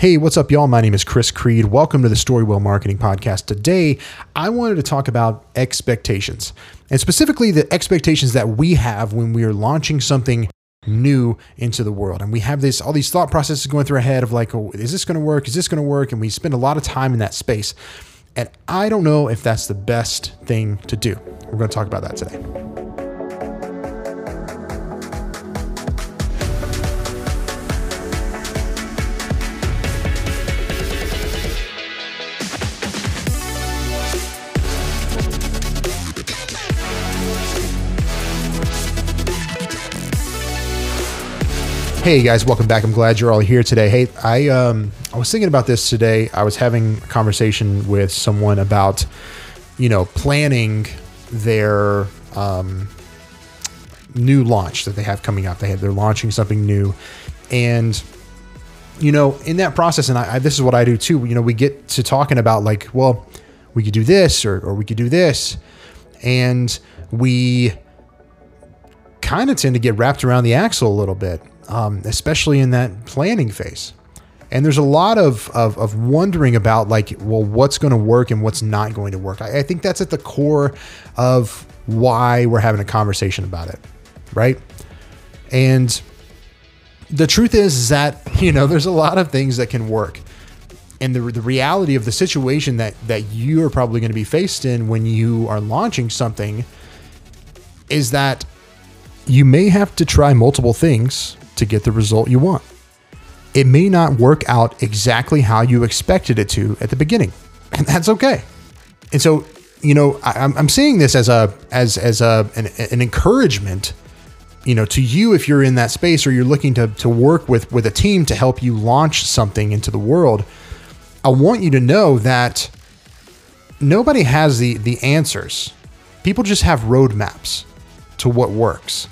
Hey, what's up, y'all? My name is Chris Creed. Welcome to the Storywell Marketing Podcast. Today, I wanted to talk about expectations and specifically the expectations that we have when we are launching something new into the world. And we have this all these thought processes going through our head of like, oh, is this going to work? Is this going to work? And we spend a lot of time in that space. And I don't know if that's the best thing to do. We're going to talk about that today. Hey guys, welcome back. I'm glad you're all here today. Hey, I um I was thinking about this today. I was having a conversation with someone about you know planning their um, new launch that they have coming up. They have they're launching something new, and you know in that process, and I, I this is what I do too. You know, we get to talking about like, well, we could do this or or we could do this, and we kind of tend to get wrapped around the axle a little bit um, especially in that planning phase. And there's a lot of, of, of wondering about like, well, what's going to work and what's not going to work. I, I think that's at the core of why we're having a conversation about it, right? And the truth is, is that you know there's a lot of things that can work and the, the reality of the situation that that you are probably going to be faced in when you are launching something is that you may have to try multiple things to get the result you want. It may not work out exactly how you expected it to at the beginning, and that's okay. And so, you know, I, am seeing this as a as as a an, an encouragement, you know, to you if you're in that space or you're looking to to work with with a team to help you launch something into the world. I want you to know that nobody has the the answers. People just have roadmaps to what works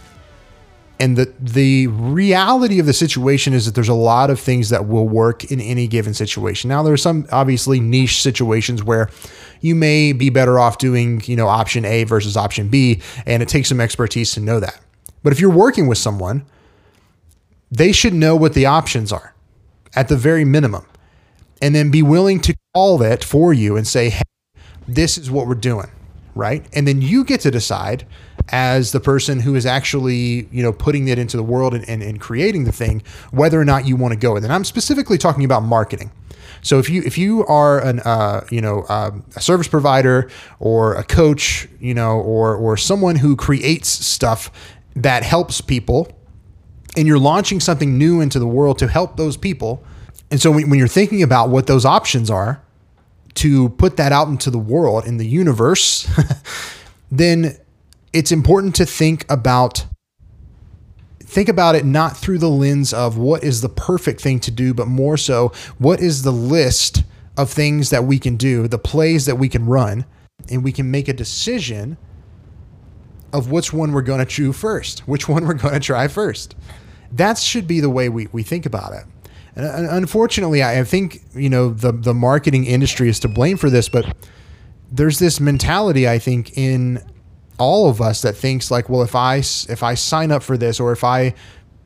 and the the reality of the situation is that there's a lot of things that will work in any given situation. Now there are some obviously niche situations where you may be better off doing, you know, option A versus option B and it takes some expertise to know that. But if you're working with someone, they should know what the options are at the very minimum and then be willing to call that for you and say, "Hey, this is what we're doing." Right? And then you get to decide as the person who is actually, you know, putting it into the world and, and, and creating the thing, whether or not you want to go with it. And I'm specifically talking about marketing. So if you if you are an uh, you know uh, a service provider or a coach, you know, or or someone who creates stuff that helps people, and you're launching something new into the world to help those people, and so when, when you're thinking about what those options are to put that out into the world in the universe, then it's important to think about think about it not through the lens of what is the perfect thing to do, but more so what is the list of things that we can do, the plays that we can run, and we can make a decision of which one we're going to chew first, which one we're going to try first. That should be the way we, we think about it. And unfortunately, I think, you know, the, the marketing industry is to blame for this, but there's this mentality, I think, in all of us that thinks like, well, if I if I sign up for this or if I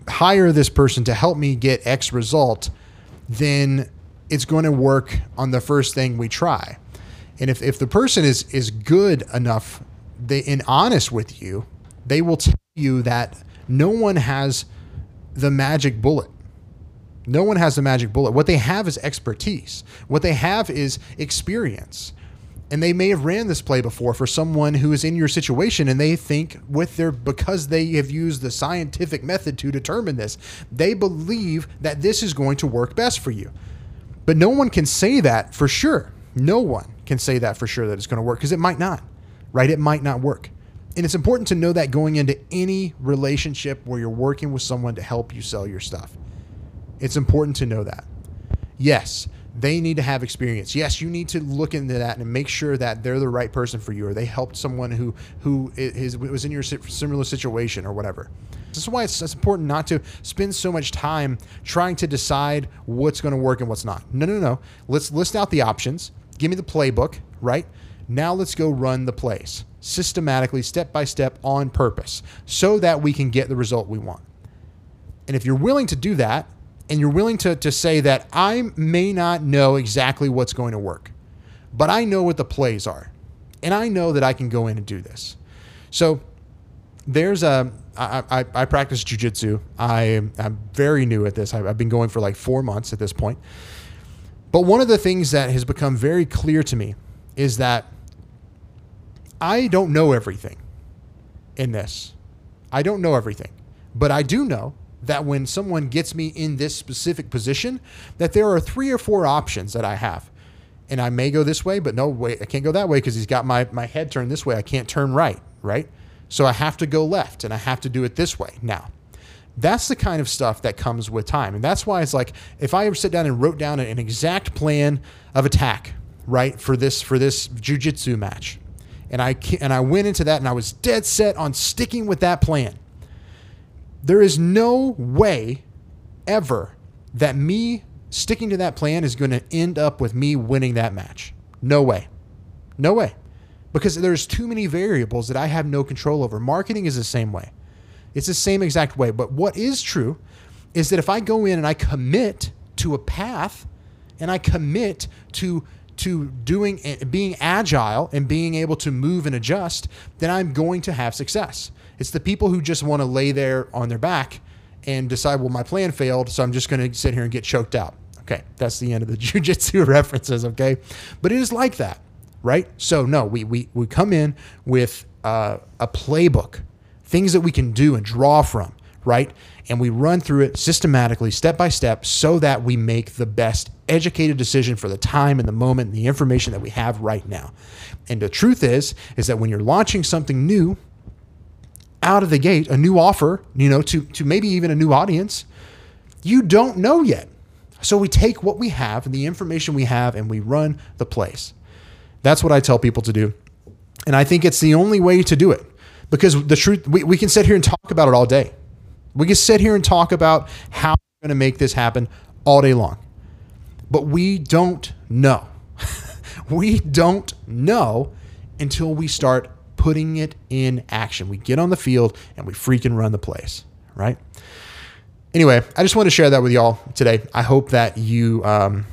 hire this person to help me get X result, then it's going to work on the first thing we try. And if, if the person is is good enough, they and honest with you, they will tell you that no one has the magic bullet. No one has the magic bullet. What they have is expertise. What they have is experience and they may have ran this play before for someone who is in your situation and they think with their because they have used the scientific method to determine this they believe that this is going to work best for you. But no one can say that for sure. No one can say that for sure that it's going to work because it might not right? It might not work. And it's important to know that going into any relationship where you're working with someone to help you sell your stuff. It's important to know that. Yes they need to have experience. Yes, you need to look into that and make sure that they're the right person for you, or they helped someone who who is, was in your similar situation or whatever. This is why it's, it's important not to spend so much time trying to decide what's going to work and what's not. No, no, no. Let's list out the options. Give me the playbook, right? Now let's go run the plays systematically, step by step, on purpose, so that we can get the result we want. And if you're willing to do that, and you're willing to, to say that I may not know exactly what's going to work, but I know what the plays are. And I know that I can go in and do this. So there's a, I, I, I practice jujitsu. I am very new at this. I've been going for like four months at this point. But one of the things that has become very clear to me is that I don't know everything in this. I don't know everything, but I do know that when someone gets me in this specific position, that there are three or four options that I have. And I may go this way, but no way, I can't go that way because he's got my, my head turned this way. I can't turn right, right? So I have to go left and I have to do it this way now. That's the kind of stuff that comes with time. And that's why it's like if I ever sit down and wrote down an exact plan of attack, right, for this for this jujitsu match, and I and I went into that and I was dead set on sticking with that plan. There is no way ever that me sticking to that plan is going to end up with me winning that match. No way. No way. Because there's too many variables that I have no control over. Marketing is the same way. It's the same exact way. But what is true is that if I go in and I commit to a path and I commit to to doing being agile and being able to move and adjust, then I'm going to have success. It's the people who just want to lay there on their back and decide, well, my plan failed, so I'm just going to sit here and get choked out. Okay, that's the end of the jujitsu references. Okay, but it is like that, right? So no, we we we come in with uh, a playbook, things that we can do and draw from, right? And we run through it systematically, step by step, so that we make the best educated decision for the time and the moment and the information that we have right now. And the truth is, is that when you're launching something new out of the gate, a new offer, you know, to, to maybe even a new audience, you don't know yet. So we take what we have and the information we have and we run the place. That's what I tell people to do. And I think it's the only way to do it because the truth, we, we can sit here and talk about it all day. We can sit here and talk about how we're going to make this happen all day long. But we don't know. we don't know until we start putting it in action. We get on the field and we freaking run the place, right? Anyway, I just want to share that with y'all today. I hope that you um,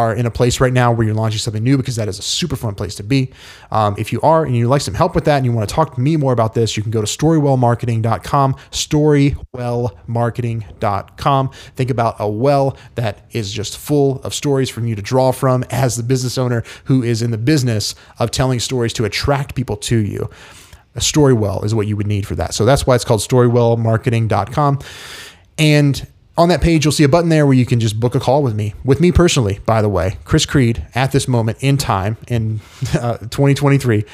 are in a place right now where you're launching something new because that is a super fun place to be. Um, if you are and you'd like some help with that and you want to talk to me more about this, you can go to storywellmarketing.com, storywellmarketing.com. Think about a well that is just full of stories for you to draw from as the business owner who is in the business of telling stories to attract people to you. A story well is what you would need for that. So that's why it's called storywellmarketing.com. And on that page, you'll see a button there where you can just book a call with me, with me personally, by the way, Chris Creed, at this moment in time in uh, 2023.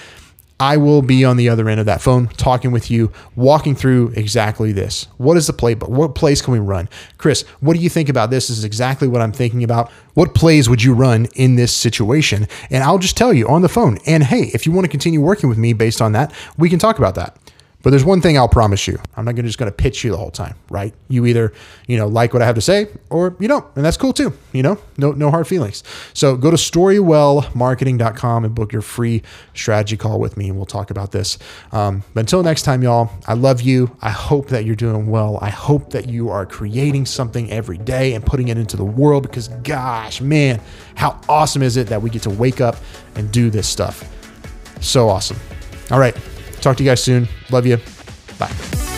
I will be on the other end of that phone talking with you, walking through exactly this. What is the playbook? What plays can we run? Chris, what do you think about this? this? Is exactly what I'm thinking about. What plays would you run in this situation? And I'll just tell you on the phone. And hey, if you want to continue working with me based on that, we can talk about that. But there's one thing I'll promise you. I'm not gonna, just going to pitch you the whole time, right? You either, you know, like what I have to say or you don't. And that's cool too. You know, no, no hard feelings. So go to storywellmarketing.com and book your free strategy call with me and we'll talk about this. Um, but until next time, y'all, I love you. I hope that you're doing well. I hope that you are creating something every day and putting it into the world because gosh, man, how awesome is it that we get to wake up and do this stuff? So awesome. All right. Talk to you guys soon. Love you. Bye.